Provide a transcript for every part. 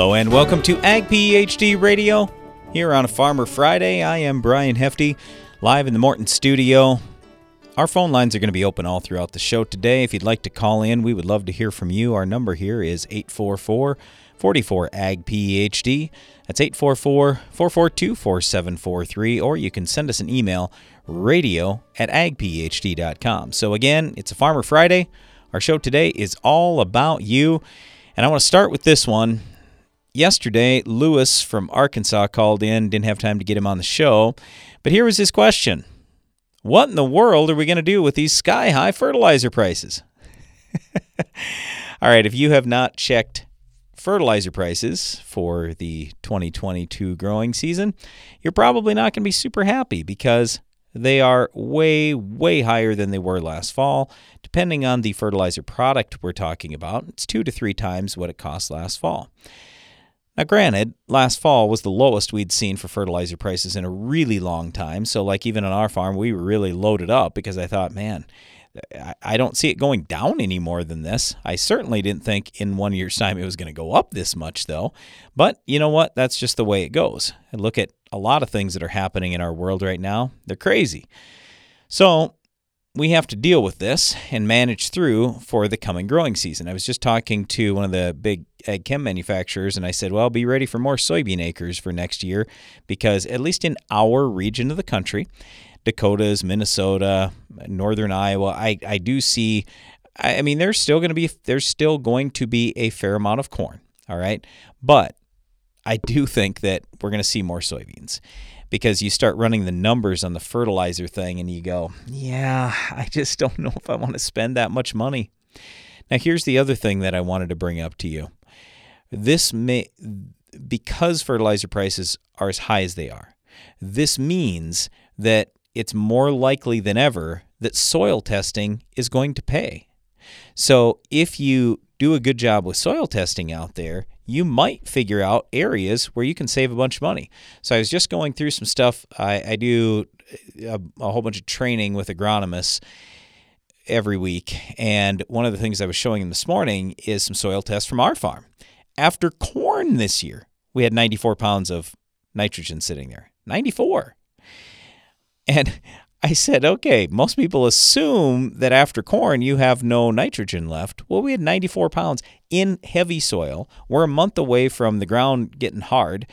Hello and welcome to Ag PhD Radio here on a Farmer Friday. I am Brian Hefty, live in the Morton studio. Our phone lines are going to be open all throughout the show today. If you'd like to call in, we would love to hear from you. Our number here is 844 44 Ag PhD. That's 844 442 4743, or you can send us an email radio at agphd.com. So, again, it's a Farmer Friday. Our show today is all about you. And I want to start with this one. Yesterday, Lewis from Arkansas called in, didn't have time to get him on the show, but here was his question What in the world are we going to do with these sky high fertilizer prices? All right, if you have not checked fertilizer prices for the 2022 growing season, you're probably not going to be super happy because they are way, way higher than they were last fall. Depending on the fertilizer product we're talking about, it's two to three times what it cost last fall. Now, granted, last fall was the lowest we'd seen for fertilizer prices in a really long time. So, like, even on our farm, we were really loaded up because I thought, man, I don't see it going down any more than this. I certainly didn't think in one year's time it was going to go up this much, though. But you know what? That's just the way it goes. And look at a lot of things that are happening in our world right now. They're crazy. So we have to deal with this and manage through for the coming growing season. I was just talking to one of the big ag chem manufacturers, and I said, Well, be ready for more soybean acres for next year because, at least in our region of the country, Dakotas, Minnesota, northern Iowa, I, I do see I mean there's still going to be there's still going to be a fair amount of corn, all right? But I do think that we're going to see more soybeans because you start running the numbers on the fertilizer thing and you go, "Yeah, I just don't know if I want to spend that much money." Now, here's the other thing that I wanted to bring up to you. This may because fertilizer prices are as high as they are. This means that it's more likely than ever that soil testing is going to pay. So if you do a good job with soil testing out there, you might figure out areas where you can save a bunch of money. So I was just going through some stuff. I, I do a, a whole bunch of training with agronomists every week. And one of the things I was showing them this morning is some soil tests from our farm. After corn this year, we had 94 pounds of nitrogen sitting there. 94. And I said, okay, most people assume that after corn you have no nitrogen left. Well, we had 94 pounds in heavy soil. We're a month away from the ground getting hard,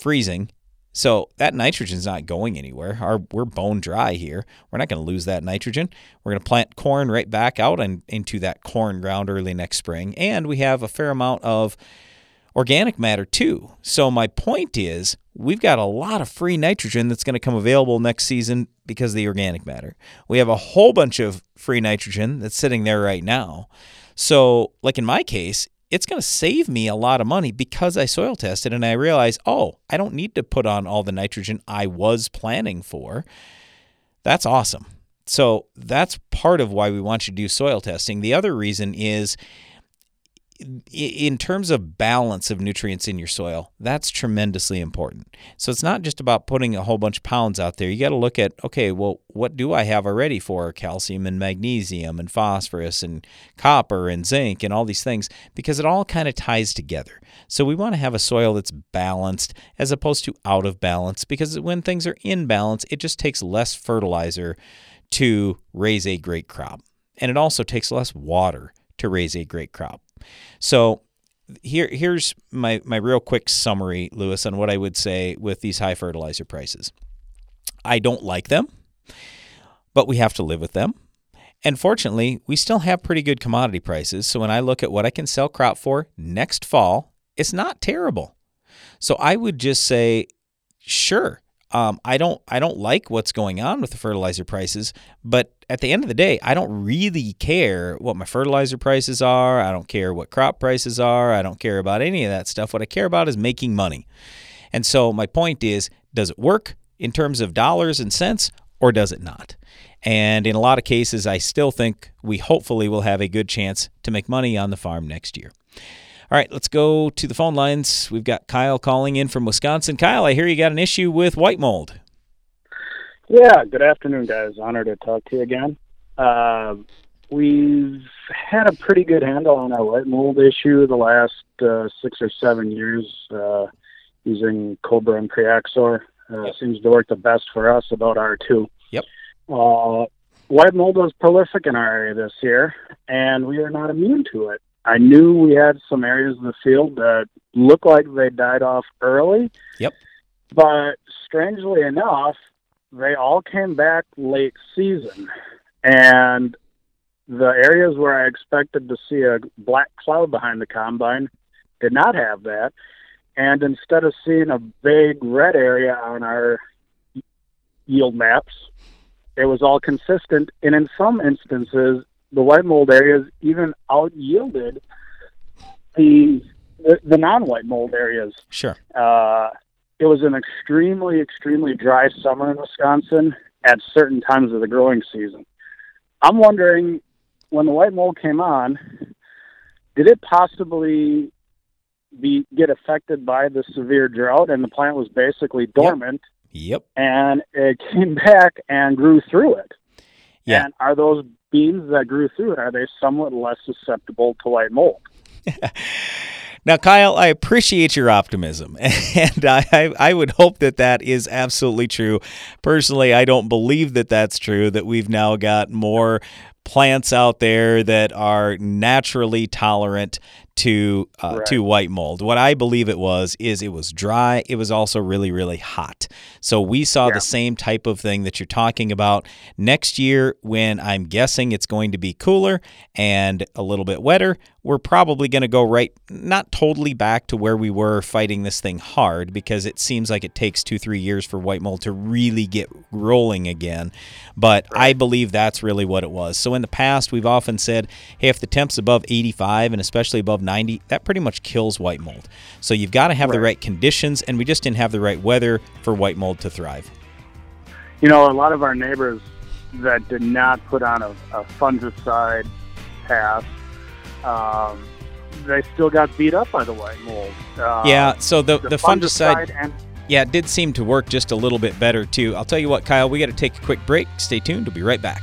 freezing. So that nitrogen's not going anywhere. Our, we're bone dry here. We're not going to lose that nitrogen. We're going to plant corn right back out and into that corn ground early next spring. And we have a fair amount of organic matter too. So my point is we've got a lot of free nitrogen that's going to come available next season because of the organic matter. We have a whole bunch of free nitrogen that's sitting there right now. So like in my case, it's going to save me a lot of money because I soil tested and I realized, oh, I don't need to put on all the nitrogen I was planning for. That's awesome. So that's part of why we want you to do soil testing. The other reason is in terms of balance of nutrients in your soil, that's tremendously important. So it's not just about putting a whole bunch of pounds out there. You got to look at, okay, well, what do I have already for calcium and magnesium and phosphorus and copper and zinc and all these things because it all kind of ties together. So we want to have a soil that's balanced as opposed to out of balance because when things are in balance, it just takes less fertilizer to raise a great crop. And it also takes less water to raise a great crop. So here here's my my real quick summary, Lewis, on what I would say with these high fertilizer prices. I don't like them, but we have to live with them. And fortunately, we still have pretty good commodity prices. So when I look at what I can sell crop for next fall, it's not terrible. So I would just say, sure, um, I don't I don't like what's going on with the fertilizer prices, but at the end of the day, I don't really care what my fertilizer prices are. I don't care what crop prices are. I don't care about any of that stuff. What I care about is making money. And so my point is, does it work in terms of dollars and cents or does it not? And in a lot of cases, I still think we hopefully will have a good chance to make money on the farm next year. All right, let's go to the phone lines. We've got Kyle calling in from Wisconsin. Kyle, I hear you got an issue with white mold. Yeah, good afternoon, guys. Honored to talk to you again. Uh, we've had a pretty good handle on our white mold issue the last uh, six or seven years uh, using Cobra and Priaxor. Uh, yep. Seems to work the best for us about R2. Yep. Uh, white mold was prolific in our area this year, and we are not immune to it. I knew we had some areas of the field that looked like they died off early. Yep. But strangely enough, they all came back late season. And the areas where I expected to see a black cloud behind the combine did not have that. And instead of seeing a big red area on our yield maps, it was all consistent. And in some instances, the white mold areas even out yielded the, the, the non white mold areas. Sure. Uh, it was an extremely, extremely dry summer in Wisconsin at certain times of the growing season. I'm wondering when the white mold came on, did it possibly be get affected by the severe drought and the plant was basically dormant? Yep. And it came back and grew through it. Yeah. And are those beans that grew through it are they somewhat less susceptible to white mold? Now, Kyle, I appreciate your optimism, and I, I would hope that that is absolutely true. Personally, I don't believe that that's true. That we've now got more plants out there that are naturally tolerant to uh, right. to white mold. What I believe it was is it was dry. It was also really really hot. So we saw yeah. the same type of thing that you're talking about next year when I'm guessing it's going to be cooler and a little bit wetter. We're probably going to go right not totally back to where we were fighting this thing hard because it seems like it takes 2-3 years for white mold to really get rolling again. But right. I believe that's really what it was. So in the past we've often said, "Hey, if the temp's above 85 and especially above 90, that pretty much kills white mold. So you've got to have right. the right conditions, and we just didn't have the right weather for white mold to thrive. You know, a lot of our neighbors that did not put on a, a fungicide pass, um, they still got beat up by the white mold. Uh, yeah, so the, the, the fungicide, fungicide and, yeah, it did seem to work just a little bit better, too. I'll tell you what, Kyle, we got to take a quick break. Stay tuned. We'll be right back.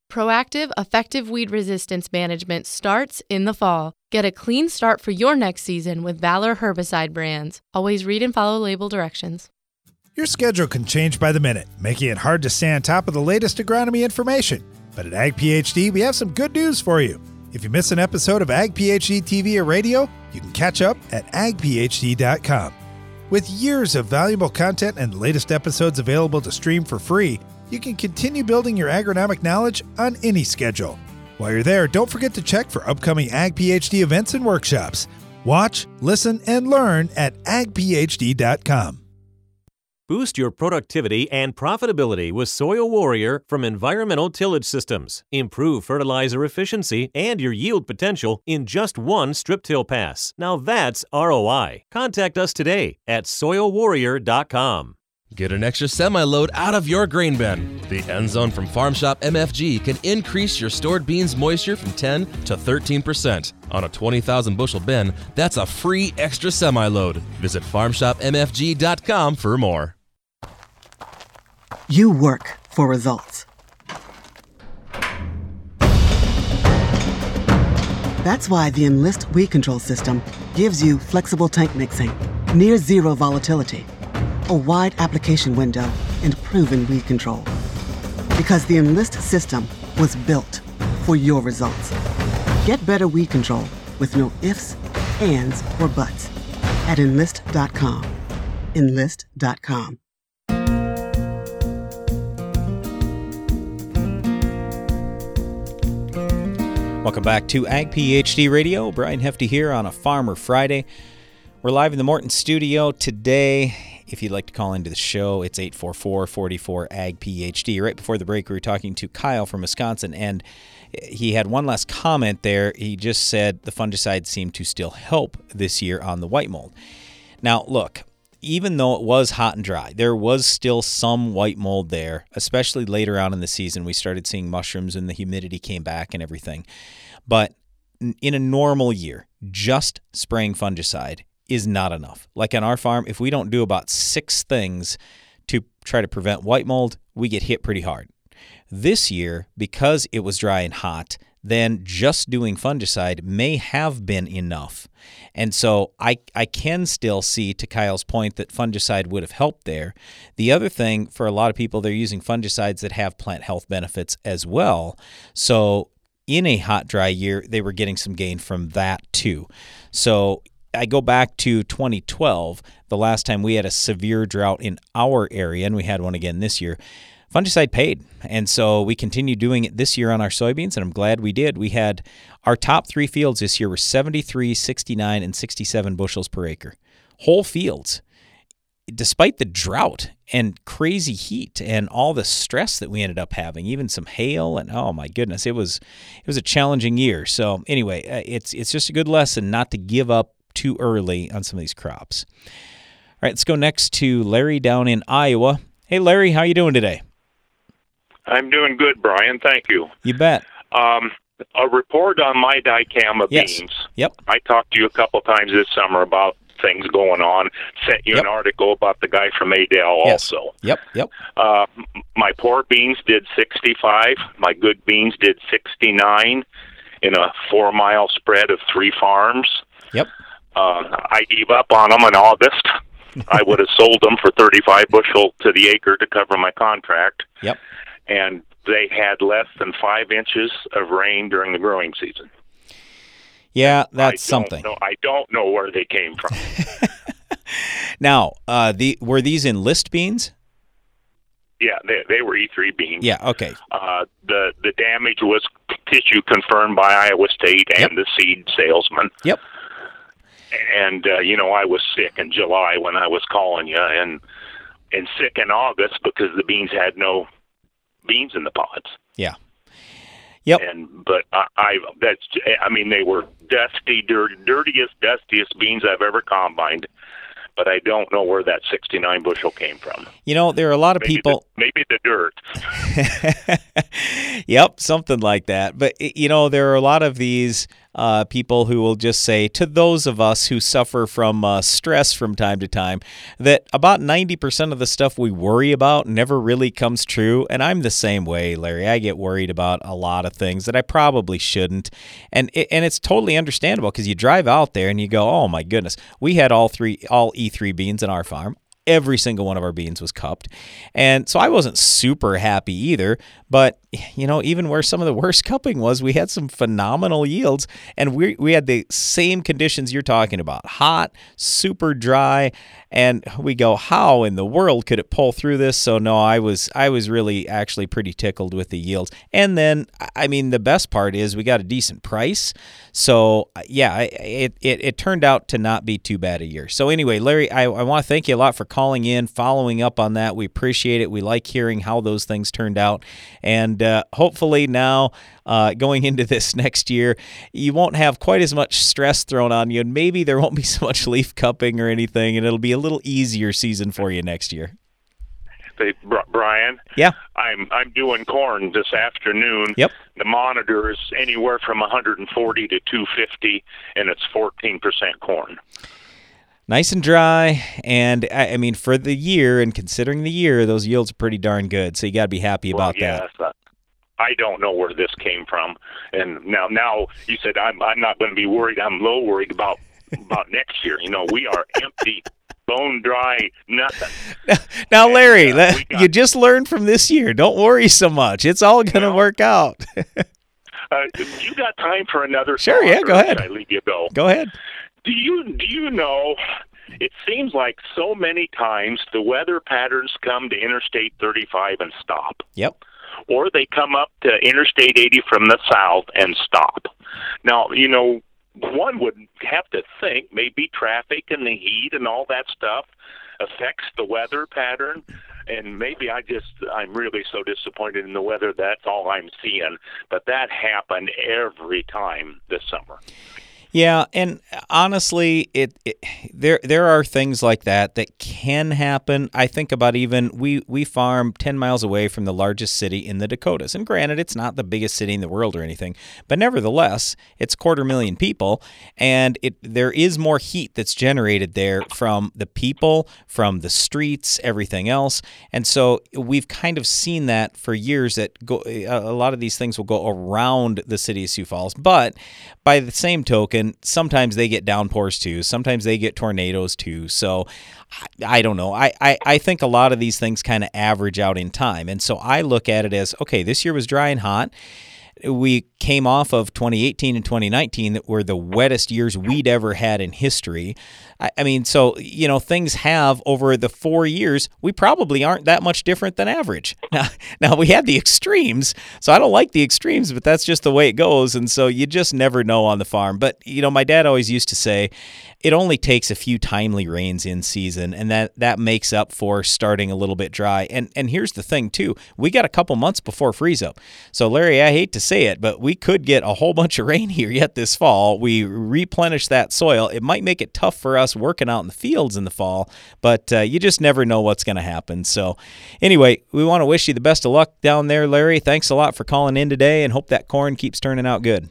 Proactive, effective weed resistance management starts in the fall. Get a clean start for your next season with Valor herbicide brands. Always read and follow label directions. Your schedule can change by the minute, making it hard to stay on top of the latest agronomy information. But at Ag PhD, we have some good news for you. If you miss an episode of Ag PhD TV or radio, you can catch up at agphd.com. With years of valuable content and the latest episodes available to stream for free, you can continue building your agronomic knowledge on any schedule. While you're there, don't forget to check for upcoming Ag PhD events and workshops. Watch, listen, and learn at agphd.com. Boost your productivity and profitability with Soil Warrior from Environmental Tillage Systems. Improve fertilizer efficiency and your yield potential in just one strip till pass. Now that's ROI. Contact us today at soilwarrior.com. Get an extra semi load out of your grain bin. The end zone from Farm Shop MFG can increase your stored beans moisture from 10 to 13%. On a 20,000 bushel bin, that's a free extra semi load. Visit farmshopmfg.com for more. You work for results. That's why the Enlist weed control system gives you flexible tank mixing, near zero volatility a wide application window, and proven weed control. Because the Enlist system was built for your results. Get better weed control with no ifs, ands, or buts at enlist.com. Enlist.com. Welcome back to Ag PhD Radio. Brian Hefty here on a Farmer Friday. We're live in the Morton studio today if you'd like to call into the show, it's 844 44 AG PhD. Right before the break, we were talking to Kyle from Wisconsin, and he had one last comment there. He just said the fungicide seemed to still help this year on the white mold. Now, look, even though it was hot and dry, there was still some white mold there, especially later on in the season. We started seeing mushrooms and the humidity came back and everything. But in a normal year, just spraying fungicide is not enough. Like on our farm, if we don't do about six things to try to prevent white mold, we get hit pretty hard. This year, because it was dry and hot, then just doing fungicide may have been enough. And so I, I can still see, to Kyle's point, that fungicide would have helped there. The other thing for a lot of people, they're using fungicides that have plant health benefits as well. So in a hot, dry year, they were getting some gain from that too. So I go back to 2012, the last time we had a severe drought in our area, and we had one again this year. Fungicide paid. And so we continued doing it this year on our soybeans, and I'm glad we did. We had our top three fields this year were 73, 69, and 67 bushels per acre. Whole fields. Despite the drought and crazy heat and all the stress that we ended up having, even some hail and oh my goodness, it was it was a challenging year. So anyway, uh, it's it's just a good lesson not to give up too early on some of these crops. All right, let's go next to Larry down in Iowa. Hey Larry, how you doing today? I'm doing good, Brian. Thank you. You bet. Um, a report on my dicamba yes. beans. Yep. I talked to you a couple times this summer about things going on. Sent you Yep. an article about the guy from Adel Yes. also. Yep. Yep. Uh, my poor beans did 65. My good beans did 69 in a four mile spread of three farms. Yep. Uh, I gave up on them in August. I would have sold them for 35 bushel to the acre to cover my contract. Yep. And they had less than five inches of rain during the growing season. Yeah, that's something. Know, I don't know where they came from. Now, uh, the were these Enlist beans? yeah, they, they were E3 beans. Yeah. Okay. Uh, the the damage was tissue confirmed by Iowa State and the seed salesman. Yep. And uh, you know, I was sick in July when I was calling you, and and sick in August because the beans had no beans in the pods. Yeah. Yep. And but I, I that's I mean they were dusty, dirty, dirtiest, dustiest beans I've ever combined. But I don't know where that 69 bushel came from. You know, there are a lot of Maybe people. the, maybe the dirt. yep, something like that. But you know, there are a lot of these uh, people who will just say to those of us who suffer from uh, stress from time to time that about 90% of the stuff we worry about never really comes true. And I'm the same way, Larry. I get worried about a lot of things that I probably shouldn't. And it, and it's totally understandable because you drive out there and you go, "Oh my goodness, we had all three all E3 beans in our farm." every single one of our beans was cupped. And so I wasn't super happy either. But, you know, even where some of the worst cupping was, we had some phenomenal yields. And we, we had the same conditions you're talking about hot, super dry. And we go, how in the world could it pull through this? So no, I was I was really actually pretty tickled with the yields. And then I mean the best part is we got a decent price. So uh, yeah, it it, it turned out to not be too bad a year. So anyway, Larry, I, I want to thank you a lot for calling in, following up on that. We appreciate it. We like hearing how those things turned out. And uh, hopefully now uh, going into this next year, you won't have quite as much stress thrown on you, and maybe there won't be so much leaf cupping or anything, and it'll be a little easier season for you next year. Bri- Brian. Yeah. I'm I'm doing corn this afternoon. Yep. The monitor is anywhere from 140 to 250, and it's 14 percent corn. Nice and dry, and I, I mean for the year, and considering the year, those yields are pretty darn good. So you got to be happy about well, that. I don't know where this came from, and now now you said I'm I'm not going to be worried. I'm low worried about about next year. You know, we are empty, bone dry, nothing. Now, Larry, uh, got- you just learned from this year. Don't worry so much. It's all going to Well- work out. Uh, you got time for another? Sure, yeah, go ahead. I leave you go. Go ahead. Do you do you know? It seems like so many times the weather patterns come to Interstate 35 and stop, Yep. Or they come up to Interstate 80 from the south and stop. Now, you know, one would have to think maybe traffic and the heat and all that stuff affects the weather pattern. And maybe I just, I'm really so disappointed in the weather. That's all I'm seeing. But that happened every time this summer. Yeah, and honestly, it, it, there there are things like that that can happen. I think about even we we farm 10 miles away from the largest city in the Dakotas. And granted, it's not the biggest city in the world or anything, but nevertheless, it's quarter million people and it there is more heat that's generated there from the people, from the streets, everything else. And so we've kind of seen that for years that go a lot of these things will go around the city of Sioux Falls. But by the same token, and sometimes they get downpours too. Sometimes they get tornadoes too. So I don't know. I, I, I think a lot of these things kind of average out in time. And so I look at it as okay, this year was dry and hot we came off of 2018 and 2019 that were the wettest years we'd ever had in history. I, I, mean, so, you know, things have over the four years, we probably aren't that much different than average. Now, now we had the extremes, so I don't like the extremes, but that's just the way it goes. And so you just never know on the farm. But, you know, my dad always used to say, it only takes a few timely rains in season, and that that makes up for starting a little bit dry. And and here's the thing too, we got a couple months before freeze up. So Larry, I hate to say it, but we could get a whole bunch of rain here yet this fall. We replenish that soil. It might make it tough for us working out in the fields in the fall, but uh, you just never know what's going to happen. So anyway, we want to wish you the best of luck down there, Larry. Thanks a lot for calling in today, and hope that corn keeps turning out good.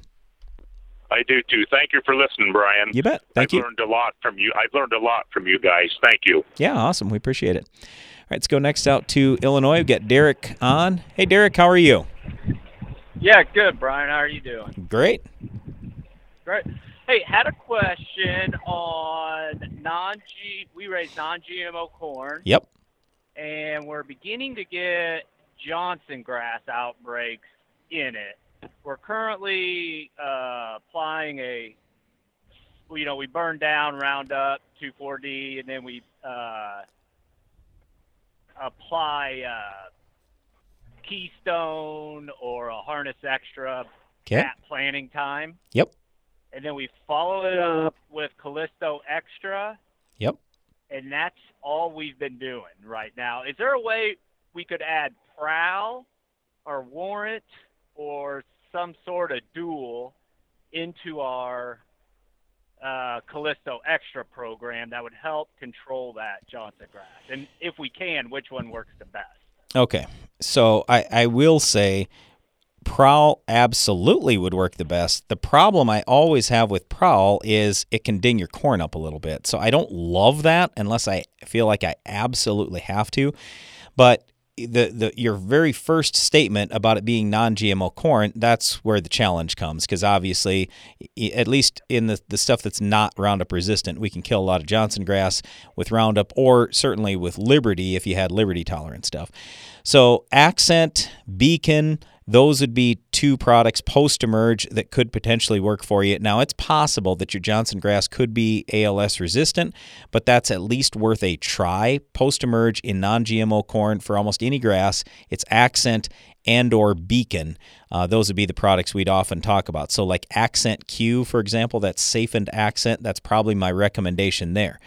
I do too. Thank you for listening, Brian. You bet. Thank I've you. learned a lot from you. I've learned a lot from you guys. Thank you. Yeah, awesome. We appreciate it. All right, let's go next out to Illinois. We've got Derek on. Hey, Derek, how are you? Yeah, good, Brian. How are you doing? Great. Great. Hey, had a question on non-G. We raise non-GMO corn. Yep. And we're beginning to get Johnson grass outbreaks in it we're currently uh, applying a, you know, we burn down Roundup 2,4-D, and then we uh, apply uh, Keystone or a Harness Extra okay. at planting time. Yep. And then we follow it up with Callisto Extra. Yep. And that's all we've been doing right now. Is there a way we could add Prowl or Warrant or some sort of dual into our uh, Callisto Extra program that would help control that Johnson grass? And if we can, which one works the best? Okay. So I, I will say Prowl absolutely would work the best. The problem I always have with Prowl is it can ding your corn up a little bit. So I don't love that unless I feel like I absolutely have to. But the, the your very first statement about it being non-GMO corn, that's where the challenge comes because obviously, at least in the, the stuff that's not Roundup resistant, we can kill a lot of Johnson grass with Roundup or certainly with Liberty if you had Liberty tolerant stuff. So Accent, Beacon, those would be two products post emerge that could potentially work for you. Now, it's possible that your Johnson grass could be ALS resistant, but that's at least worth a try. Post emerge in non GMO corn for almost any grass, it's Accent and or Beacon. Uh, those would be the products we'd often talk about. So, like Accent Q, for example, that's Safened Accent, that's probably my recommendation there.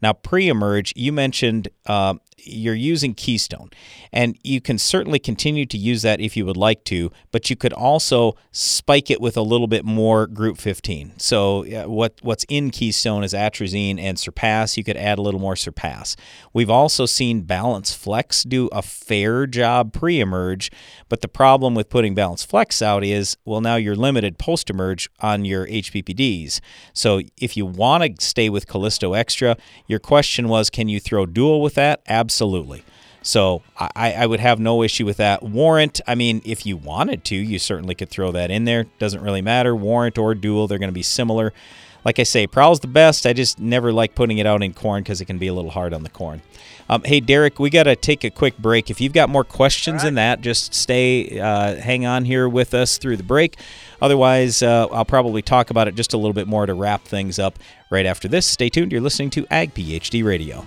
Now, pre emerge, you mentioned uh, you're using Keystone, and you can certainly continue to use that if you would like to, but you could also spike it with a little bit more Group 15. So what what's in Keystone is atrazine and Surpass. You could add a little more Surpass. We've also seen Balance Flex do a fair job pre-emerge, but the problem with putting Balance Flex out is well now you're limited post-emerge on your HPPDs. So if you want to stay with Callisto Extra, your question was can you throw dual with that? Absolutely Absolutely. So I, I would have no issue with that. Warrant, I mean, if you wanted to, you certainly could throw that in there. Doesn't really matter. Warrant or dual, they're going to be similar. Like I say, Prowl's the best. I just never like putting it out in corn because it can be a little hard on the corn. Um, hey, Derek, we got to take a quick break. If you've got more questions right. in that, just stay, uh, hang on here with us through the break. Otherwise, uh, I'll probably talk about it just a little bit more to wrap things up right after this. Stay tuned. You're listening to Ag PhD Radio.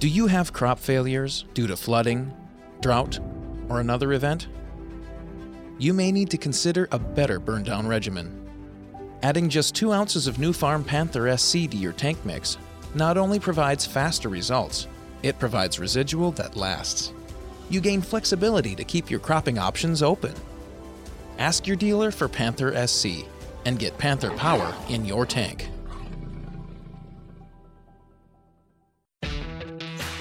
Do you have crop failures due to flooding, drought, or another event? You may need to consider a better burn down regimen. Adding just 2 ounces of Nufarm Panther SC to your tank mix not only provides faster results, it provides residual that lasts. You gain flexibility to keep your cropping options open. Ask your dealer for Panther SC and get Panther power in your tank.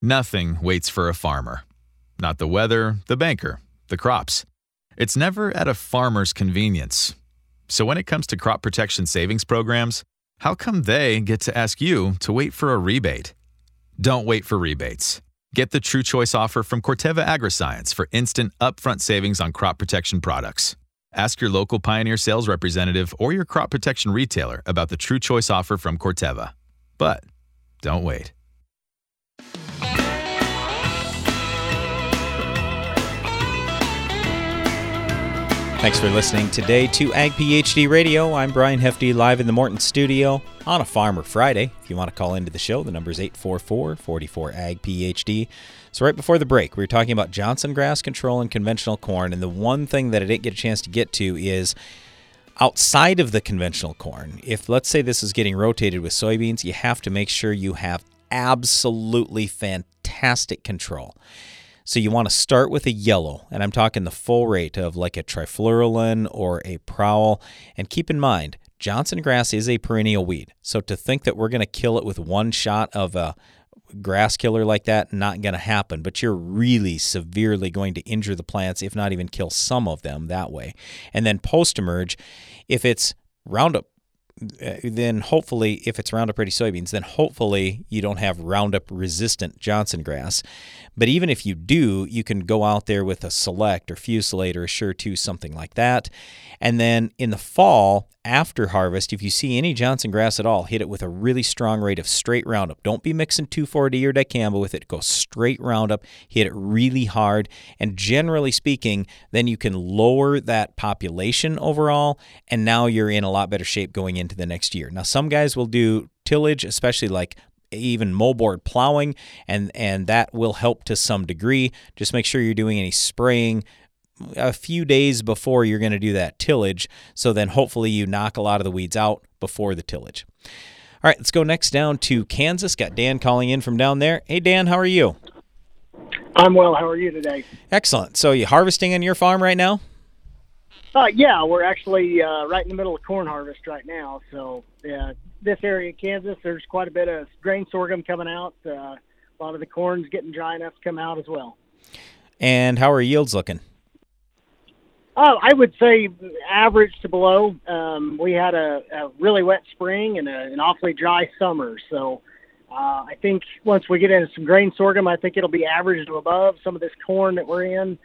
Nothing waits for a farmer. Not the weather, the banker, the crops. It's never at a farmer's convenience. So when it comes to crop protection savings programs, how come they get to ask you to wait for a rebate? Don't wait for rebates. Get the True Choice offer from Corteva Agriscience for instant upfront savings on crop protection products. Ask your local Pioneer sales representative or your crop protection retailer about the True Choice offer from Corteva. But don't wait. Thanks for listening today to Ag PhD Radio. I'm Brian Hefty, live in the Morton studio on a Farmer Friday. If you want to call into the show, the number is 844 44 Ag PhD. So, right before the break, we were talking about Johnson grass control and conventional corn. And the one thing that I didn't get a chance to get to is outside of the conventional corn. If, let's say, this is getting rotated with soybeans, you have to make sure you have absolutely fantastic control. So you want to start with a yellow, and I'm talking the full rate of like a trifluralin or a prowl. And keep in mind, Johnson grass is a perennial weed. So to think that we're going to kill it with one shot of a grass killer like that, not going to happen. But you're really severely going to injure the plants, if not even kill some of them that way. And then post emerge, if it's Roundup uh, then hopefully, if it's Roundup Ready soybeans, then hopefully you don't have Roundup resistant Johnson grass. But even if you do, you can go out there with a Select or Fusilade or Assure 2, something like that. And then in the fall, after harvest, if you see any Johnson grass at all, hit it with a really strong rate of straight Roundup. Don't be mixing 2,4-D or dicamba with it. Go straight Roundup, hit it really hard, and generally speaking, then you can lower that population overall, and now you're in a lot better shape going into the next year. Now, some guys will do tillage, especially like even moldboard plowing, and and that will help to some degree. Just make sure you're doing any spraying a few days before you're going to do that tillage. So then hopefully you knock a lot of the weeds out before the tillage. All right, let's go next down to Kansas. Got Dan calling in from down there. Hey, Dan, how are you? I'm well. How are you today? Excellent. So you harvesting on your farm right now? Uh, yeah, we're actually uh, right in the middle of corn harvest right now. So uh, this area of Kansas, there's quite a bit of grain sorghum coming out. Uh, a lot of the corn's getting dry enough to come out as well. And how are yields looking? Oh, I would say average to below. Um, we had a, a really wet spring and a, an awfully dry summer, so Uh, I think once we get into some grain sorghum, I think it'll be average to above. Some of this corn that we're in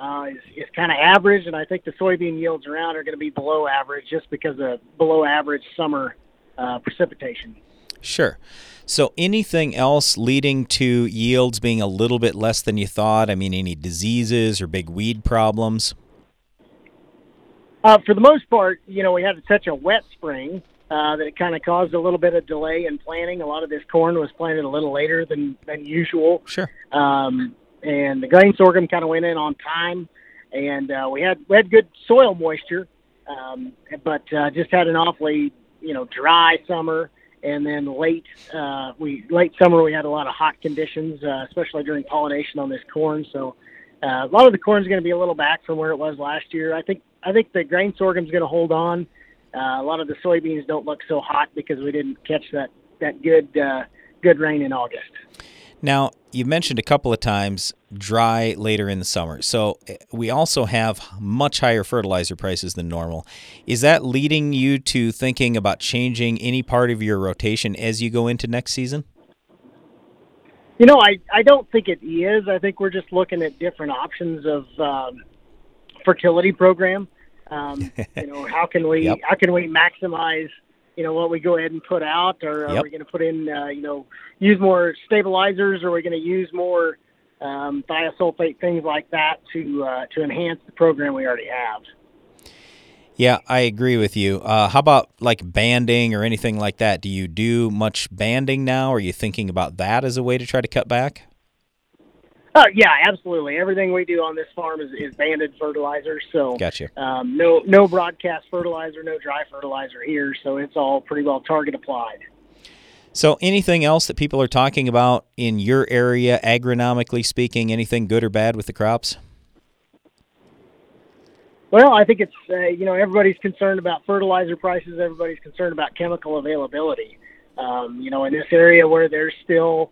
uh, is, is kind of average, and I think the soybean yields around are going to be below average just because of below average summer uh, precipitation. Sure. So, anything else leading to yields being a little bit less than you thought? I mean, any diseases or big weed problems? Uh, for the most part, you know, we had such a wet spring uh, that it kind of caused a little bit of delay in planting. A lot of this corn was planted a little later than than usual. Sure. Um, and the grain sorghum kind of went in on time, and uh, we had we had good soil moisture, um, but uh, just had an awfully you know dry summer. And then late, uh, we late summer we had a lot of hot conditions, uh, especially during pollination on this corn. So uh, a lot of the corn is going to be a little back from where it was last year. I think I think the grain sorghum is going to hold on. Uh, a lot of the soybeans don't look so hot because we didn't catch that that good uh, good rain in August. Now, you mentioned a couple of times dry later in the summer. So eh, we also have much higher fertilizer prices than normal. Is that leading you to thinking about changing any part of your rotation as you go into next season? You know, I, I don't think it is. I think we're just looking at different options of um, fertility program. Um, you know, how can we Yep. how can we maximize you know what we go ahead and put out, or are Yep. we going to put in uh, you know use more stabilizers, or are we going to use more um, thiosulfate things like that to uh, to enhance the program we already have? Yeah, I agree with you. Uh, how about like banding or anything like that? Do you do much banding now? Are you thinking about that as a way to try to cut back? Uh, yeah, absolutely. Everything we do on this farm is, is banded fertilizer. So Gotcha. um, no no broadcast fertilizer, no dry fertilizer here. So it's all pretty well target applied. So, anything else that people are talking about in your area, agronomically speaking, anything good or bad with the crops? Well, I think it's uh, you know everybody's concerned about fertilizer prices. Everybody's concerned about chemical availability. Um, you know, in this area where there's still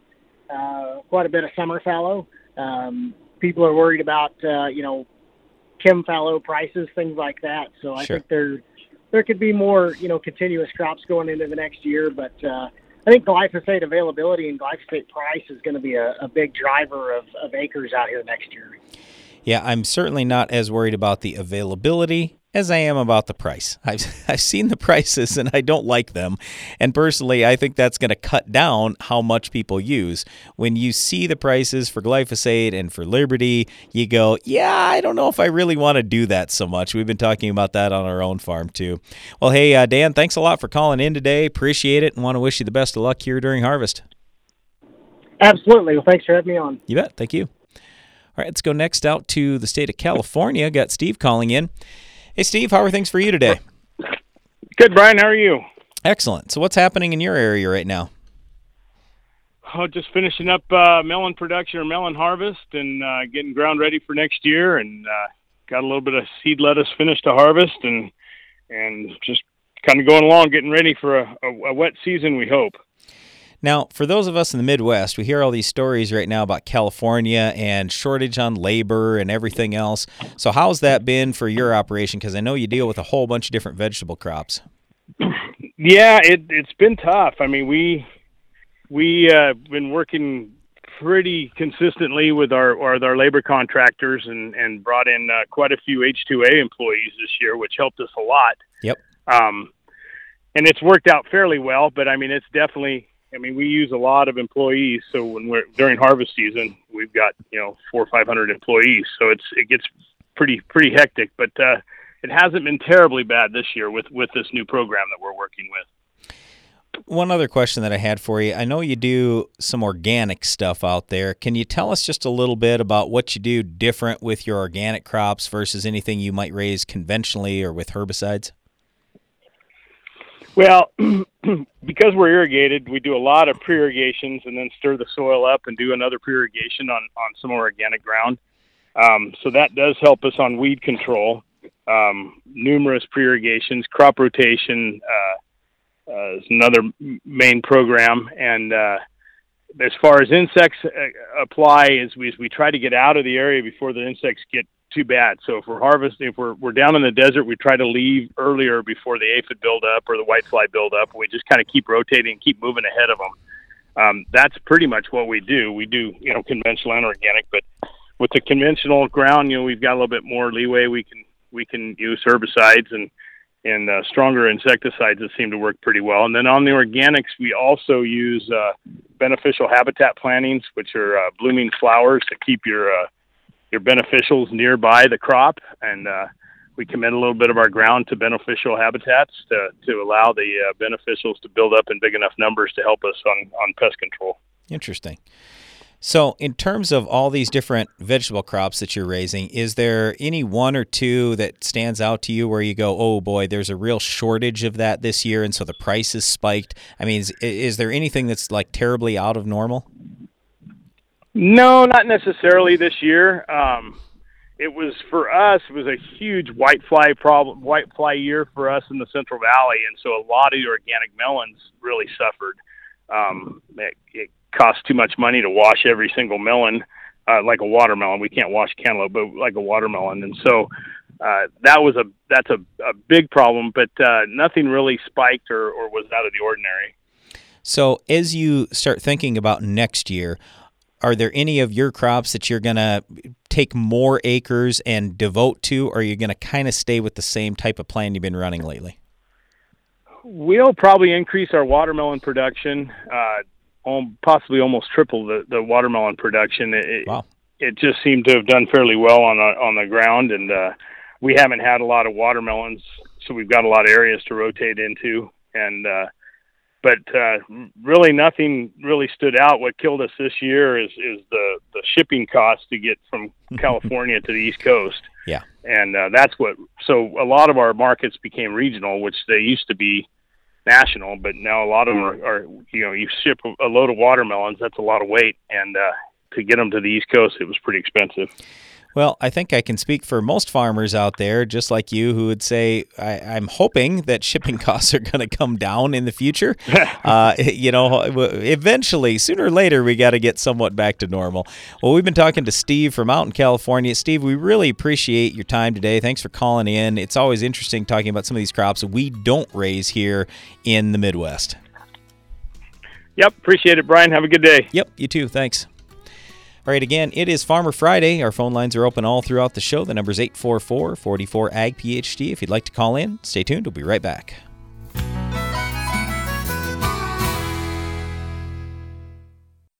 uh, quite a bit of summer fallow, um, people are worried about uh, you know chem fallow prices, things like that. So I Sure. think there there could be more you know continuous crops going into the next year, but uh, I think glyphosate availability and glyphosate price is going to be a, a big driver of, of acres out here next year. Yeah, I'm certainly not as worried about the availability as I am about the price. I've, I've seen the prices and I don't like them. And personally, I think that's going to cut down how much people use. When you see the prices for glyphosate and for Liberty, you go, yeah, I don't know if I really want to do that so much. We've been talking about that on our own farm too. Well, hey, uh, Dan, thanks a lot for calling in today. Appreciate it and want to wish you the best of luck here during harvest. Absolutely. Well, thanks for having me on. You bet. Thank you. All right, let's go next out to the state of California. Got Steve calling in. Hey, Steve, how are things for you today? Good, Brian. How are you? Excellent. So, what's happening in your area right now? Oh, just finishing up uh, melon production or melon harvest and uh, getting ground ready for next year, and uh, got a little bit of seed lettuce finished to harvest, and and just kind of going along, getting ready for a, a, a wet season. We hope. Now, for those of us in the Midwest, we hear all these stories right now about California and shortage on labor and everything else. So, how's that been for your operation? Because I know you deal with a whole bunch of different vegetable crops. Yeah, it it's been tough. I mean, we we uh, been working pretty consistently with our with our labor contractors and and brought in uh, quite a few H2A employees this year, which helped us a lot. Yep. Um, and it's worked out fairly well. But I mean, it's definitely. I mean, we use a lot of employees. So when we're during harvest season, we've got you know four or five hundred employees. So it's it gets pretty pretty hectic. But uh, it hasn't been terribly bad this year with with this new program that we're working with. One other question that I had for you I know you do some organic stuff out there. Can you tell us just a little bit about what you do different with your organic crops versus anything you might raise conventionally or with herbicides? Well, because we're irrigated, we do a lot of pre-irrigations and then stir the soil up and do another pre-irrigation on on some organic ground. Um, so that does help us on weed control. Um, numerous pre-irrigations, crop rotation uh, uh, is another main program, and uh, as far as insects uh, apply, is we we try to get out of the area before the insects get too bad. So if we're harvesting, if we're we're down in the desert, we try to leave earlier before the aphid build up or the whitefly build up. We just kind of keep rotating, keep moving ahead of them. um, that's pretty much what we do. We do you know conventional and organic, but with the conventional ground, you know we've got a little bit more leeway. We can we can use herbicides and and uh, stronger insecticides that seem to work pretty well. And then on the organics, we also use uh, beneficial habitat plantings, which are uh, blooming flowers to keep your uh, your beneficials nearby the crop, and uh, we commit a little bit of our ground to beneficial habitats to to allow the uh, beneficials to build up in big enough numbers to help us on on pest control. Interesting. So, in terms of all these different vegetable crops that you're raising, is there any one or two that stands out to you where you go, "Oh boy, there's a real shortage of that this year, and so the price is spiked"? I mean, is, is there anything that's like terribly out of normal? No, not necessarily this year. Um, it was for us. It was a huge whitefly problem, whitefly year for us in the Central Valley, and so a lot of the organic melons really suffered. Um, it, it costs too much money to wash every single melon, uh, like a watermelon. We can't wash cantaloupe, but like a watermelon, and so uh, that was a that's a, a big problem. But uh, nothing really spiked or, or was out of the ordinary. So as you start thinking about next year, are there any of your crops that you're going to take more acres and devote to, or are you going to kind of stay with the same type of plan you've been running lately? We'll probably increase our watermelon production. Uh, possibly almost triple the, the watermelon production. It, wow. it just seemed to have done fairly well on the, on the ground, and uh, we haven't had a lot of watermelons, so we've got a lot of areas to rotate into. And uh, but uh, really, nothing really stood out. What killed us this year is is the the shipping cost to get from California to the East Coast. Yeah, and uh, that's what. So a lot of our markets became regional, which they used to be national, but now a lot of them are, are you know you ship a load of watermelons, that's a lot of weight, and uh, to get them to the East Coast, it was pretty expensive. Well, I think I can speak for most farmers out there, just like you, who would say, I, am hoping that shipping costs are going to come down in the future. uh, you know, eventually, sooner or later, we got to get somewhat back to normal. Well, we've been talking to Steve from out in California. Steve, we really appreciate your time today. Thanks for calling in. It's always interesting talking about some of these crops we don't raise here in the Midwest. Yep, appreciate it, Brian. Have a good day. Yep, you too. Thanks. All right, again, it is Farmer Friday. Our phone lines are open all throughout the show. The number is 844 44 AG PhD. If you'd like to call in, stay tuned. We'll be right back.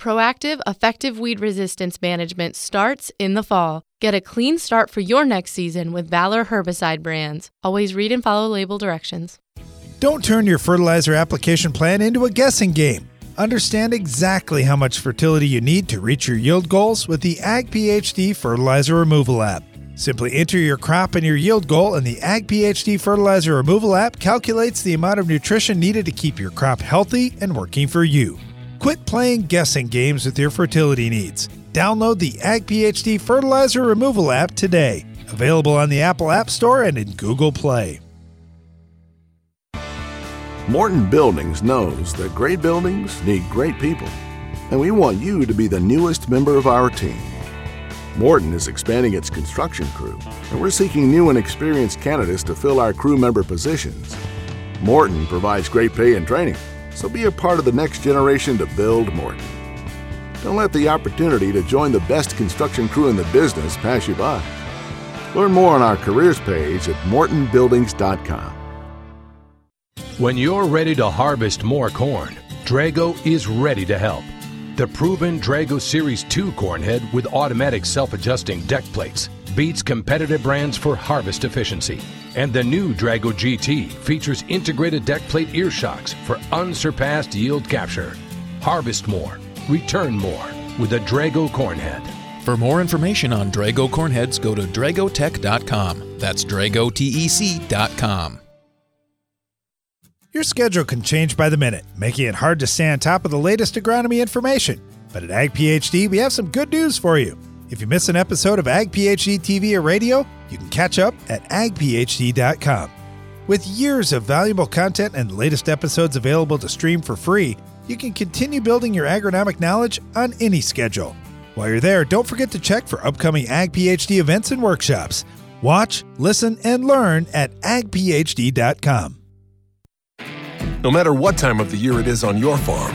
Proactive, effective weed resistance management starts in the fall. Get a clean start for your next season with Valor herbicide brands. Always read and follow label directions. Don't turn your fertilizer application plan into a guessing game. Understand exactly how much fertility you need to reach your yield goals with the Ag PhD Fertilizer Removal app. Simply enter your crop and your yield goal, and the Ag PhD Fertilizer Removal app calculates the amount of nutrition needed to keep your crop healthy and working for you. Quit playing guessing games with your fertility needs. Download the Ag PhD Fertilizer Removal app today. Available on the Apple App Store and in Google Play. Morton Buildings knows that great buildings need great people, and we want you to be the newest member of our team. Morton is expanding its construction crew, and we're seeking new and experienced candidates to fill our crew member positions. Morton provides great pay and training, so be a part of the next generation to build Morton. Don't let the opportunity to join the best construction crew in the business pass you by. Learn more on our careers page at mortonbuildings.com. When you're ready to harvest more corn, Drago is ready to help. The proven Drago Series 2 corn head with automatic self adjusting deck plates beats competitive brands for harvest efficiency. And the new Drago GT features integrated deck plate ear shocks for unsurpassed yield capture. Harvest more, return more with a Drago Cornhead. For more information on Drago Cornheads, go to dragotec.com. That's dragotec.com. Your schedule can change by the minute, making it hard to stay on top of the latest agronomy information. But at Ag PhD, we have some good news for you. If you miss an episode of Ag PhD TV or radio, you can catch up at agphd.com. With years of valuable content and latest episodes available to stream for free, you can continue building your agronomic knowledge on any schedule. While you're there, don't forget to check for upcoming Ag PhD events and workshops. Watch, listen, and learn at agphd.com. No matter what time of the year it is on your farm,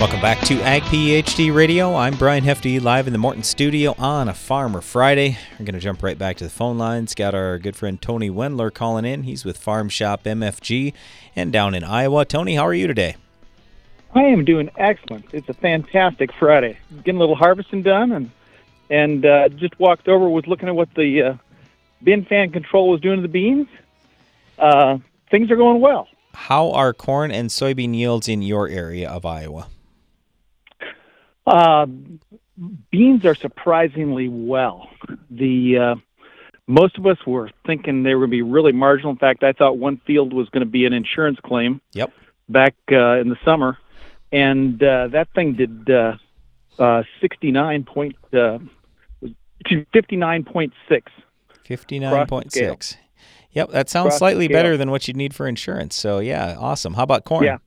Welcome back to Ag PhD Radio. I'm Brian Hefty, live in the Morton studio on a Farmer Friday. We're going to jump right back to the phone lines. Got our good friend Tony Wendler calling in. He's with Farm Shop MFG and down in Iowa. Tony, how are you today? I am doing excellent. It's a fantastic Friday. Getting a little harvesting done, and and uh, just walked over. Was looking at what the uh, bin fan control was doing to the beans. Uh, things are going well. How are corn and soybean yields in your area of Iowa? Uh, beans are surprisingly well. The uh, most of us were thinking they were going to be really marginal. In fact, I thought one field was going to be an insurance claim. Yep. Back uh, in the summer, and uh, that thing did uh, uh, sixty nine point uh, fifty nine point six. Fifty nine point six. Yep, that sounds Across the slightly scale. better than what you'd need for insurance. So yeah, awesome. How about corn? Yeah.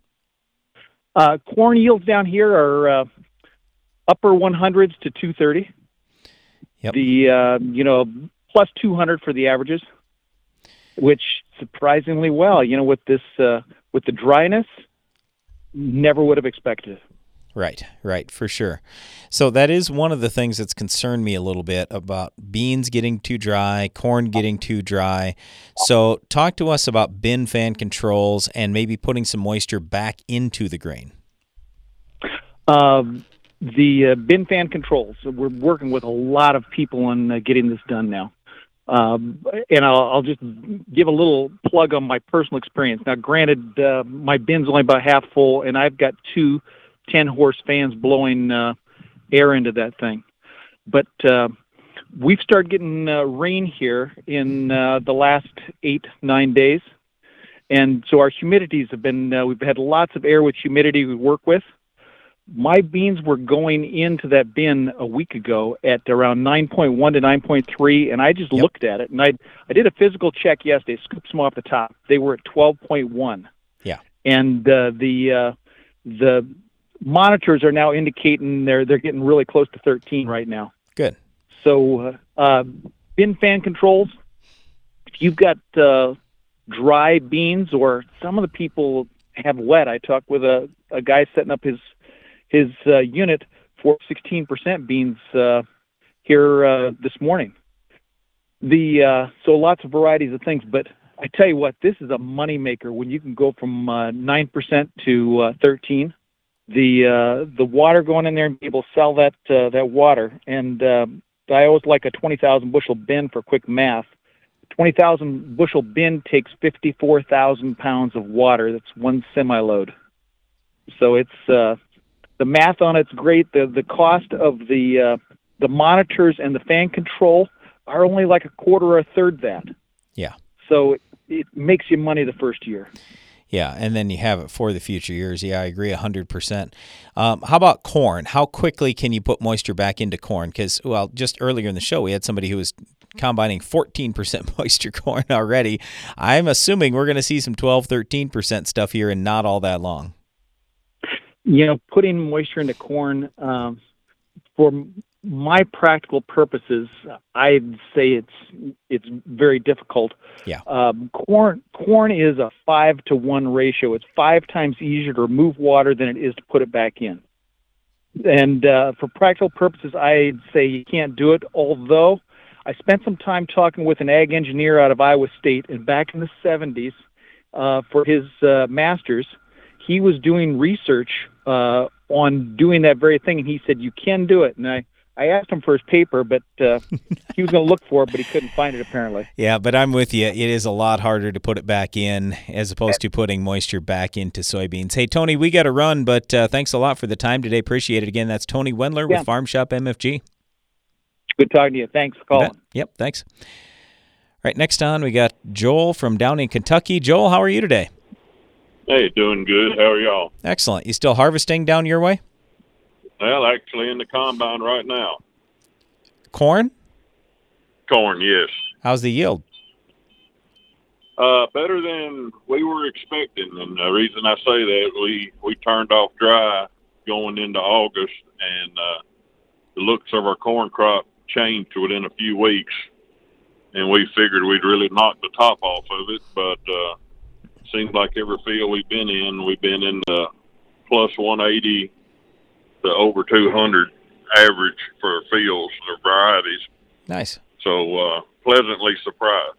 Uh, corn yields down here are uh, upper 100s to 230. Yep. The uh, you know plus 200 for the averages, which surprisingly well. You know with this uh, with the dryness, never would have expected. Right, right, for sure. So that is one of the things that's concerned me a little bit about beans getting too dry, corn getting too dry. So talk to us about bin fan controls and maybe putting some moisture back into the grain. Um, the uh, bin fan controls. We're working with a lot of people on uh, getting this done now. Um, and I'll, I'll just give a little plug on my personal experience. Now, granted, uh, my bin's only about half full, and I've got two 10 horse fans blowing uh, air into that thing. But uh, we've started getting uh, rain here in uh, the last eight, nine days. And so our humidities have been, uh, we've had lots of air with humidity we work with. My beans were going into that bin a week ago at around 9.1 to 9.3, and I just looked at it and I I did a physical check yesterday, scooped some off the top. They were at 12.1, Yeah. and uh, the uh, the monitors are now indicating they're they're getting really close to 13 right now. Good. So uh, uh, bin fan controls. If you've got uh, dry beans, or some of the people have wet. I talked with a, a guy setting up his his uh, unit for 16% beans uh, here uh, this morning. The uh, so lots of varieties of things, but I tell you what, this is a money maker when you can go from uh, nine percent to uh, 13. The uh, the water going in there and be able to sell that uh, that water, and uh, I always like a 20,000 bushel bin for quick math. 20,000 bushel bin takes 54,000 pounds of water. That's one semi load. So it's uh, the math on it's great. The the cost of the uh, the monitors and the fan control are only like a quarter or a third that. Yeah. So it, it makes you money the first year. Yeah, and then you have it for the future years. Yeah, I agree 100%. Um, how about corn? How quickly can you put moisture back into corn? Because, well, just earlier in the show, we had somebody who was combining 14% moisture corn already. I'm assuming we're going to see some 12, 13% stuff here in not all that long. You know, putting moisture into corn um, for my practical purposes, I'd say it's it's very difficult. Yeah. Um, corn corn is a five to one ratio. It's five times easier to remove water than it is to put it back in. And uh, for practical purposes, I'd say you can't do it. Although I spent some time talking with an ag engineer out of Iowa State, and back in the 70s, uh, for his uh, master's, he was doing research uh, on doing that very thing, and he said you can do it. And I I asked him for his paper, but uh, he was going to look for it, but he couldn't find it apparently. Yeah, but I'm with you. It is a lot harder to put it back in as opposed to putting moisture back into soybeans. Hey, Tony, we got to run, but uh, thanks a lot for the time today. Appreciate it again. That's Tony Wendler Yeah. with Farm Shop MFG. Good talking to you. Thanks for calling. Yep, thanks. All right, next on we got Joel from down in Kentucky. Joel, how are you today? Hey, doing good. How are y'all? Excellent. You still harvesting down your way? Well, actually, in the combine right now. Corn? Corn, yes. How's the yield? Uh, better than we were expecting, and the reason I say that we we turned off dry going into August, and uh, the looks of our corn crop changed within a few weeks, and we figured we'd really knock the top off of it, but uh, seems like every field we've been in, we've been in the plus 180 to over 200 average for fields or varieties. Nice. So uh, pleasantly surprised.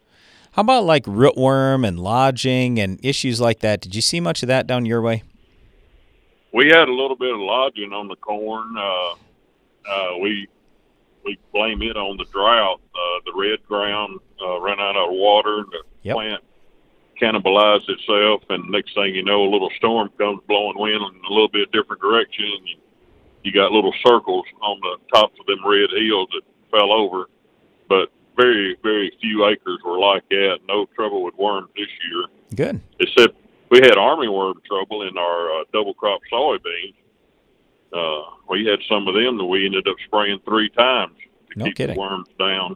How about like rootworm and lodging and issues like that? Did you see much of that down your way? We had a little bit of lodging on the corn. Uh, uh, we we blame it on the drought. Uh, the red ground uh, ran out of water, and the Yep. plant cannibalized itself. And next thing you know, a little storm comes blowing wind in a little bit different direction, and you, you got little circles on the tops of them red hills that fell over. But very very few acres were like that. No trouble with worms this year Good. except we had armyworm trouble in our uh, double crop soybeans. Uh, we had some of them that we ended up spraying three times to No keep kidding. the worms down.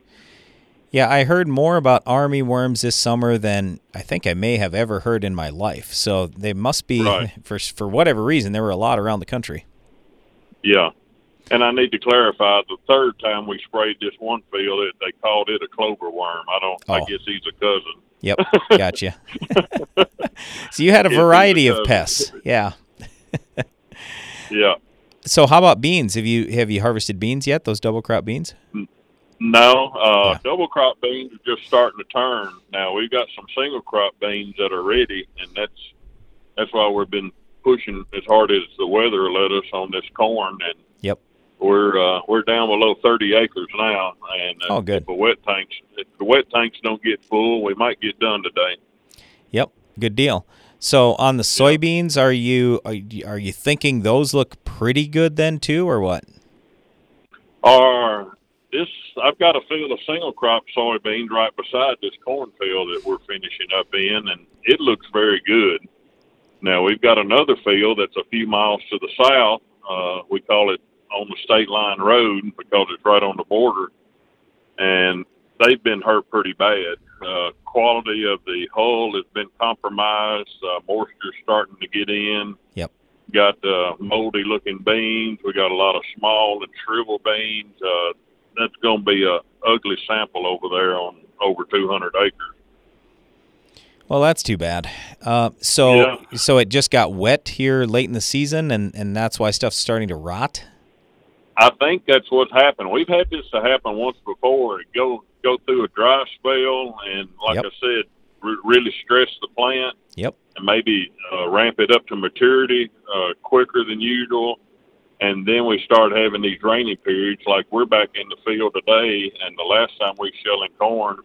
Yeah, I heard more about army worms this summer than I think I may have ever heard in my life. So they must be Right. for for whatever reason there were a lot around the country. Yeah. And I need to clarify the third time we sprayed this one field, it, they called it a clover worm. I don't, I Oh. guess he's a cousin. Yep, gotcha. so you had a he's a variety of pests. Yeah. Yeah. So how about beans? Have you have you harvested beans yet? Those double crop beans? No, uh, double crop beans are just starting to turn. Now we've got some single crop beans that are ready, and that's that's why we've been pushing as hard as the weather let us on this corn. And Yep. we're uh, we're down below 30 acres now. And uh, Oh, good. if the wet tanks if the wet tanks don't get full, we might get done today. Yep. Good deal. So on the soybeans, are you are you, are you thinking those look pretty good then too, or what? Our this I've got a field of single crop soybeans right beside this cornfield that we're finishing up in, and it looks very good. Now we've got another field that's a few miles to the south. Uh, we call it on the state line road because it's right on the border, and they've been hurt pretty bad. Uh, quality of the hull has been compromised. Uh, moisture's starting to get in. Yep. Got uh, moldy looking beans. We got a lot of small and shrivel beans. Uh, that's going to be a ugly sample over there on over 200 acres. Well, that's too bad. Uh, so Yeah. so it just got wet here late in the season, and and that's why stuff's starting to rot. I think that's what's happened. We've had this to happen once before. It go go through a dry spell, and like Yep. I said, re- really stress the plant Yep. and maybe uh, ramp it up to maturity uh, quicker than usual. And then we start having these rainy periods, like we're back in the field today. And the last time we shelling corn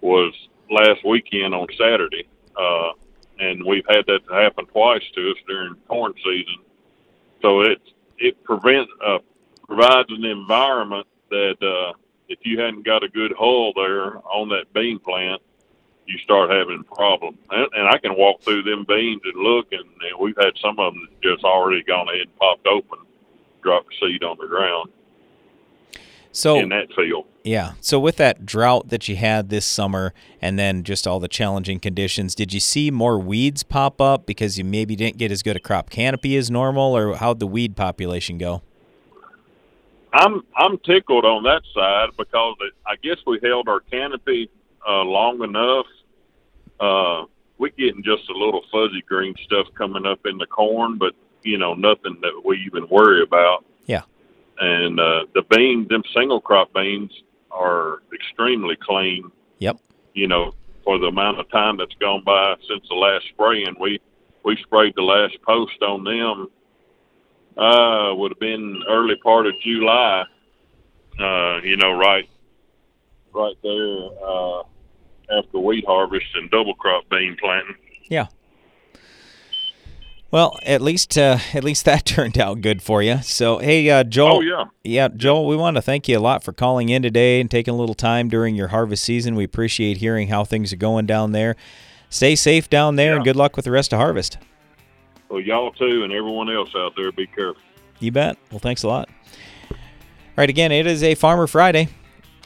was last weekend on Saturday, uh, and we've had that happen twice to us during corn season. So it it prevent uh, provides an environment that uh, if you hadn't got a good hull there on that bean plant, you start having problems. And, and I can walk through them beans and look, and, and we've had some of them just already gone ahead and popped open, dropped seed on the ground So in that field. yeah. So with that drought that you had this summer, and then just all the challenging conditions, did you see more weeds pop up because you maybe didn't get as good a crop canopy as normal, or how'd the weed population go? I'm I'm tickled on that side because it, I guess we held our canopy uh, long enough. Uh, we're getting just a little fuzzy green stuff coming up in the corn, but you know nothing that we even worry about. Yeah. And uh, the beans, them single crop beans, are extremely clean. Yep. You know, for the amount of time that's gone by since the last spraying, we we sprayed the last post on them uh, would have been early part of July, uh, you know, right, right there uh, after wheat harvest and double crop bean planting. Yeah. Well, at least uh, at least that turned out good for you. So, hey, uh, Joel. Oh, yeah. Yeah, Joel, we want to thank you a lot for calling in today and taking a little time during your harvest season. We appreciate hearing how things are going down there. Stay safe down there, and good luck with the rest of harvest. Well, y'all too, and everyone else out there, be careful. You bet. Well, thanks a lot. All right, again, it is a Farmer Friday.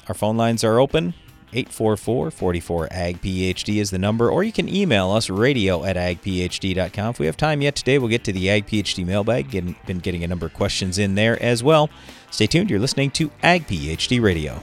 Our phone lines are open. 844-44-AG-PHD is the number, or you can email us radio at agphd.com. If we have time yet today, we'll get to the Ag PhD mailbag. Getting, been getting a number of questions in there as well. Stay tuned. You're listening to Ag PhD Radio.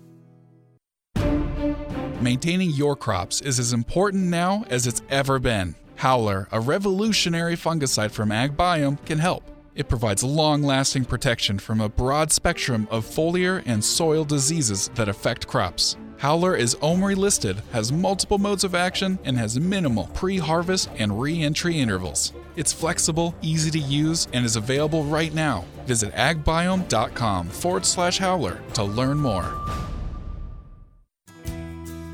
Maintaining your crops is as important now as it's ever been. Howler, a revolutionary fungicide from AgBiome, can help. It provides long lasting protection from a broad spectrum of foliar and soil diseases that affect crops. Howler is OMRI listed, has multiple modes of action, and has minimal pre harvest and re entry intervals. It's flexible, easy to use, and is available right now. Visit agbiome.com forward slash howler to learn more.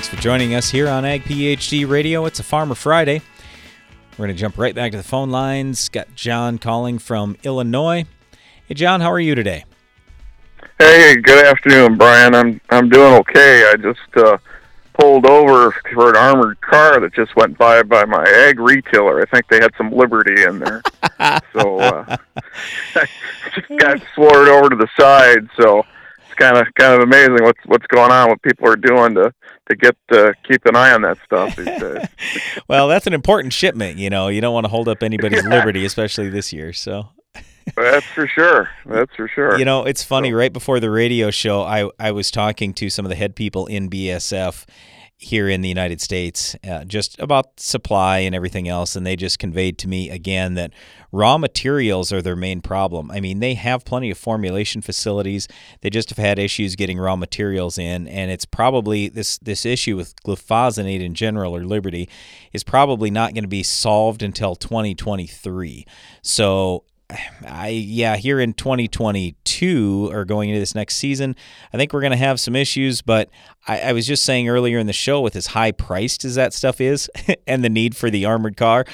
Thanks for joining us here on Ag PhD Radio. It's a Farmer Friday. We're going to jump right back to the phone lines. Got John calling from Illinois. Hey, John, how are you today? Hey, good afternoon, Brian. I'm I'm doing okay. I just uh, pulled over for an armored car that just went by by my ag retailer. I think they had some Liberty in there, so uh, I just got floored over to the side. So it's kind of kind of amazing what's what's going on, what people are doing to to get to keep an eye on that stuff these days. well, that's an important shipment. You know, you don't want to hold up anybody's liberty, especially this year. So. That's for sure. That's for sure. You know, it's funny. Right before the radio show, I I was talking to some of the head people in BASF, here in the United States, uh, just about supply and everything else. And they just conveyed to me again that raw materials are their main problem. I mean, they have plenty of formulation facilities. They just have had issues getting raw materials in, and it's probably this this issue with glyphosate in general or Liberty is probably not going to be solved until 2023. So I yeah, here in 2022 or going into this next season, I think we're going to have some issues. But I, I, was just saying earlier in the show, with as high priced as that stuff is, and the need for the armored car,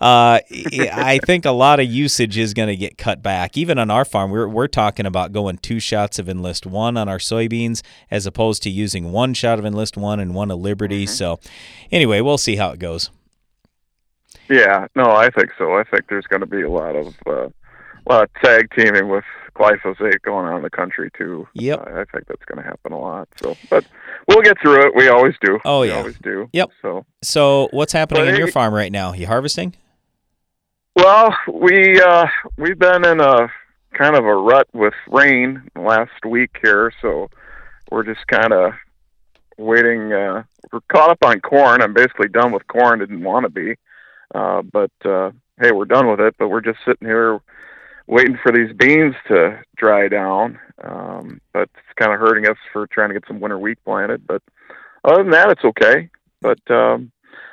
uh, I think a lot of usage is going to get cut back. Even on our farm, we're we're talking about going two shots of Enlist One on our soybeans as opposed to using one shot of Enlist One and one of Liberty. Mm-hmm. So, anyway, we'll see how it goes. Yeah, no, I think so. I think there's going to be a lot of uh, a lot of tag teaming with glyphosate going on in the country too. Yep. Uh, I think that's going to happen a lot. So, but we'll get through it. We always do. Oh we yeah, always do. Yep. So, so what's happening But in your farm right now? You harvesting? well, we uh, we've been in a kind of a rut with rain last week here, so we're just kind of waiting. Uh, we're caught up on corn. I'm basically done with corn. Didn't want to be, uh, but uh, hey, we're done with it. But we're just sitting here waiting for these beans to dry down. Um, but it's kind of hurting us for trying to get some winter wheat planted. But other than that, it's okay. But um,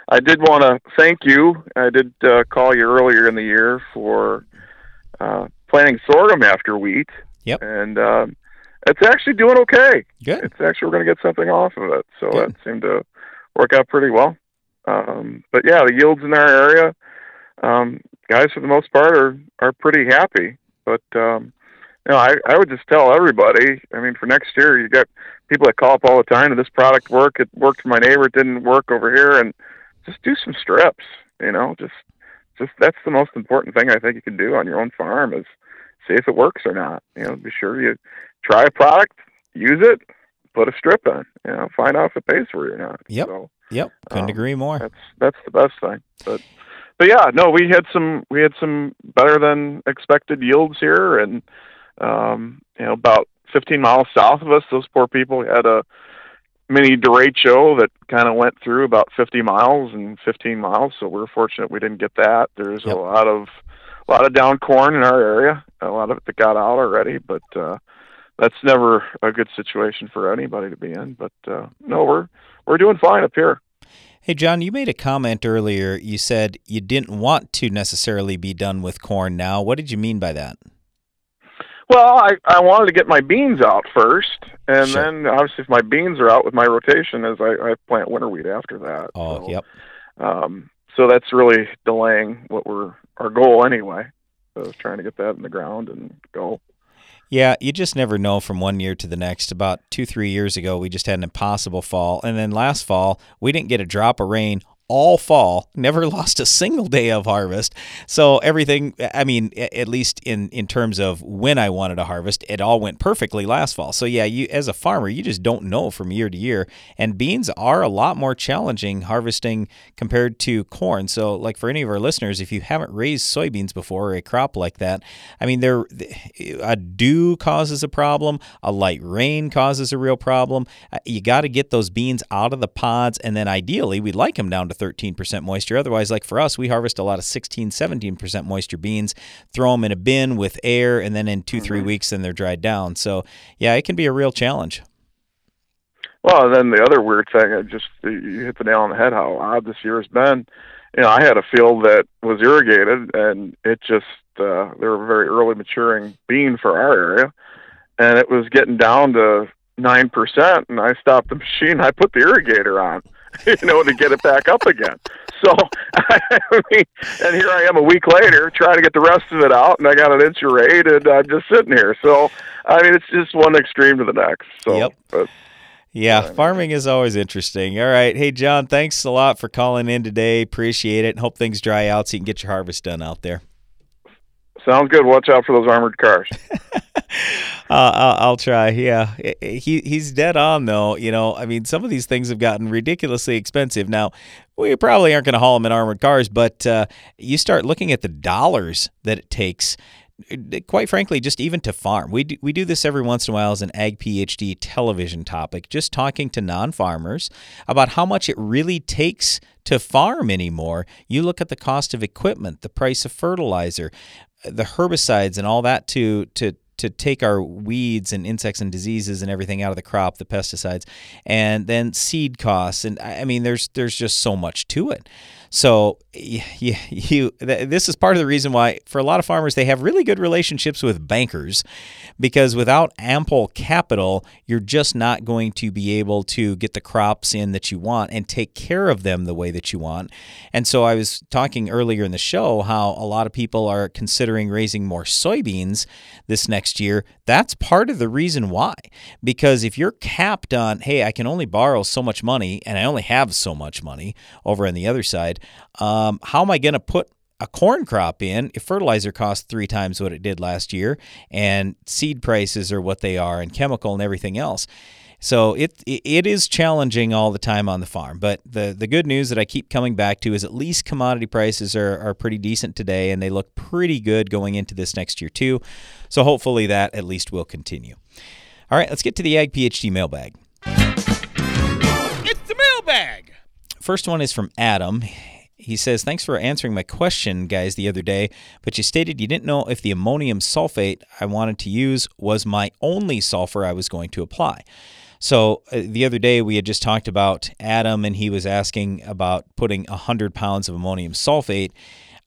I did want to thank you. I did uh, call you earlier in the year for uh, planting sorghum after wheat. Yep. And um, it's actually doing okay. Good. It's actually we're going to get something off of it. So that seemed to work out pretty well. Um, but yeah, the yields in our area, um, guys for the most part are are pretty happy. But um, you know, I I would just tell everybody. I mean, for next year, you got people that call up all the time. Did this product work? It worked for my neighbor. It didn't work over here. And just do some strips. You know, just just that's the most important thing I think you can do on your own farm is see if it works or not. You know, be sure you try a product, use it, put a strip on. You know, find out if it pays for you or not. Yep. So, Yep. Couldn't um, agree more. That's that's the best thing. But but yeah, no, we had some we had some better than expected yields here, and um, you know about 15 miles south of us, those poor people had a mini derecho that kind of went through about 50 miles and 15 miles. So we're fortunate we didn't get that. There's a lot of a lot of down corn in our area, a lot of it that got out already, but uh, that's never a good situation for anybody to be in. But uh, no, we're we're doing fine up here. Hey, John, you made a comment earlier. You said you didn't want to necessarily be done with corn now. What did you mean by that? Well, I I wanted to get my beans out first, and then obviously if my beans are out with my rotation, as I, I plant winter wheat after that. Oh, so, yep. Um, so that's really delaying what we're our goal anyway. So trying to get that in the ground and go. Yeah, you just never know from one year to the next. About two, three years ago, we just had an impossible fall. And then last fall, we didn't get a drop of rain all fall, never lost a single day of harvest. So everything, I mean, at least in, in terms of when I wanted to harvest, it all went perfectly last fall. So yeah, you as a farmer, you just don't know from year to year. And beans are a lot more challenging harvesting compared to corn. So like for any of our listeners, if you haven't raised soybeans before or a crop like that, I mean, there a dew causes a problem, a light rain causes a real problem. Uh, You got to get those beans out of the pods, and then ideally, we'd like them down to 13% moisture. Otherwise, like for us, we harvest a lot of 16, 17% moisture beans, throw them in a bin with air, and then in 2 three weeks, then they're dried down. So, yeah, it can be a real challenge. Well, then the other weird thing, I just you hit the nail on the head. How odd this year has been. You know, I had a field that was irrigated, and it just uh, they were a very early maturing bean for our area, and it was getting down to nine percent. And I stopped the machine. I put the irrigator on, you know, to get it back up again. So, I mean, and here I am a week later trying to get the rest of it out, and I got an inch of rain, and I'm just sitting here. So, I mean, it's just one extreme to the next. So, Yep. but, Yeah, farming is always interesting. All right. Hey, John, thanks a lot for calling in today. Appreciate it. Hope things dry out so you can get your harvest done out there. Sounds good. Watch out for those armored cars. Uh, I'll, try. Yeah, he he's dead on though. You know, I mean, some of these things have gotten ridiculously expensive. Now, we probably aren't going to haul them in armored cars, but uh, you start looking at the dollars that it takes quite frankly, just even to farm. We do, we do this every once in a while as an Ag PhD television topic, just talking to non farmers about how much it really takes to farm anymore. You look at the cost of equipment, the price of fertilizer, the herbicides, and all that to, to, to take our weeds and insects and diseases and everything out of the crop, the pesticides, and then seed costs. And I mean, there's there's just so much to it. So you, you, this is part of the reason why for a lot of farmers they have really good relationships with bankers because without ample capital you're just not going to be able to get the crops in that you want and take care of them the way that you want. And so I was talking earlier in the show how a lot of people are considering raising more soybeans this next year. That's part of the reason why. Because if you're capped on, hey, I can only borrow so much money and I only have so much money over on the other side, um, how am I going to put a corn crop in if fertilizer costs three times what it did last year and seed prices are what they are and chemical and everything else? So it it is challenging all the time on the farm. But the the good news that I keep coming back to is at least commodity prices are, are pretty decent today and they look pretty good going into this next year too. So hopefully that at least will continue. All right, let's get to the Ag PhD mailbag. It's the mailbag. First one is from Adam. He says, Thanks for answering my question, guys, the other day, but you stated you didn't know if the ammonium sulfate I wanted to use was my only sulfur I was going to apply. So uh, the other day we had just talked about Adam, and he was asking about putting 100 pounds of ammonium sulfate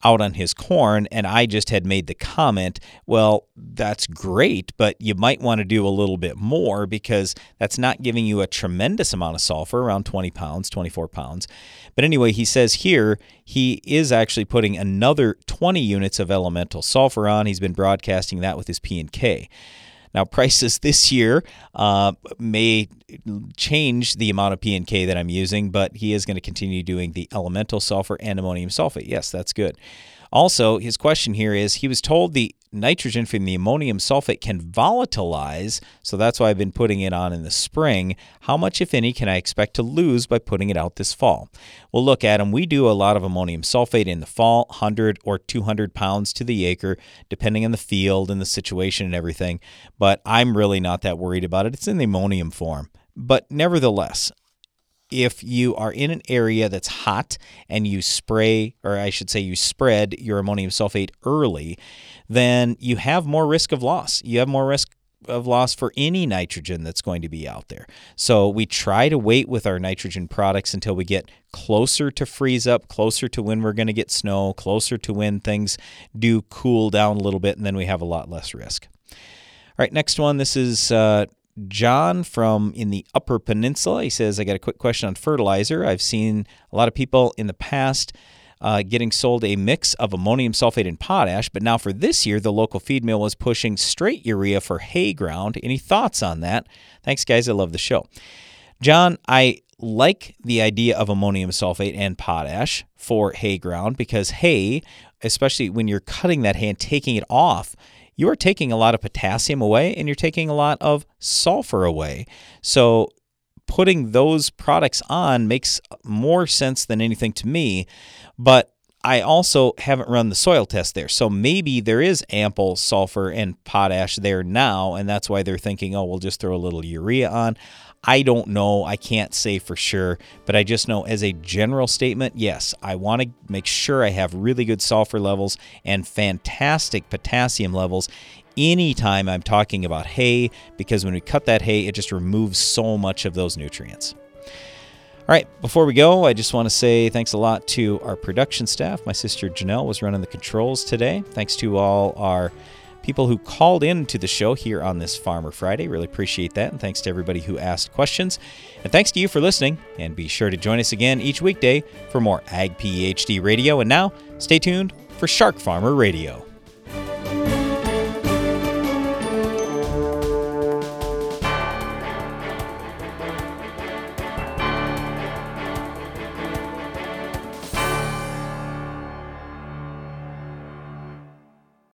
out on his corn, and I just had made the comment, well, that's great, but you might want to do a little bit more because that's not giving you a tremendous amount of sulfur, around 20 pounds, 24 pounds. But anyway, he says here he is actually putting another 20 units of elemental sulfur on. He's been broadcasting that with his P and K. Now, prices this year uh, may change the amount of P and K that I'm using, but he is going to continue doing the elemental sulfur and ammonium sulfate. Yes, that's good. Also, his question here is he was told the nitrogen from the ammonium sulfate can volatilize, so that's why I've been putting it on in the spring. How much, if any, can I expect to lose by putting it out this fall? Well, look, Adam, we do a lot of ammonium sulfate in the fall, 100 or 200 pounds to the acre, depending on the field and the situation and everything, but I'm really not that worried about it. It's in the ammonium form. But nevertheless, if you are in an area that's hot and you spray, or I should say, you spread your ammonium sulfate early, then you have more risk of loss. You have more risk of loss for any nitrogen that's going to be out there. So we try to wait with our nitrogen products until we get closer to freeze up, closer to when we're going to get snow, closer to when things do cool down a little bit, and then we have a lot less risk. All right, next one. This is uh, John from in the Upper Peninsula. He says, I got a quick question on fertilizer. I've seen a lot of people in the past uh, getting sold a mix of ammonium sulfate and potash, but now for this year, the local feed mill was pushing straight urea for hay ground. Any thoughts on that? Thanks, guys. I love the show. John, I like the idea of ammonium sulfate and potash for hay ground because hay, especially when you're cutting that hay and taking it off, you are taking a lot of potassium away and you're taking a lot of sulfur away. So putting those products on makes more sense than anything to me. But I also haven't run the soil test there. So maybe there is ample sulfur and potash there now, and that's why they're thinking, oh, we'll just throw a little urea on. I don't know. I can't say for sure, but I just know as a general statement, yes, I want to make sure I have really good sulfur levels and fantastic potassium levels anytime I'm talking about hay because when we cut that hay, it just removes so much of those nutrients. All right, before we go, I just want to say thanks a lot to our production staff. My sister Janelle was running the controls today. Thanks to all our people who called in to the show here on this Farmer Friday. Really appreciate that. And thanks to everybody who asked questions. And thanks to you for listening. And be sure to join us again each weekday for more Ag PhD radio. And now, stay tuned for Shark Farmer Radio.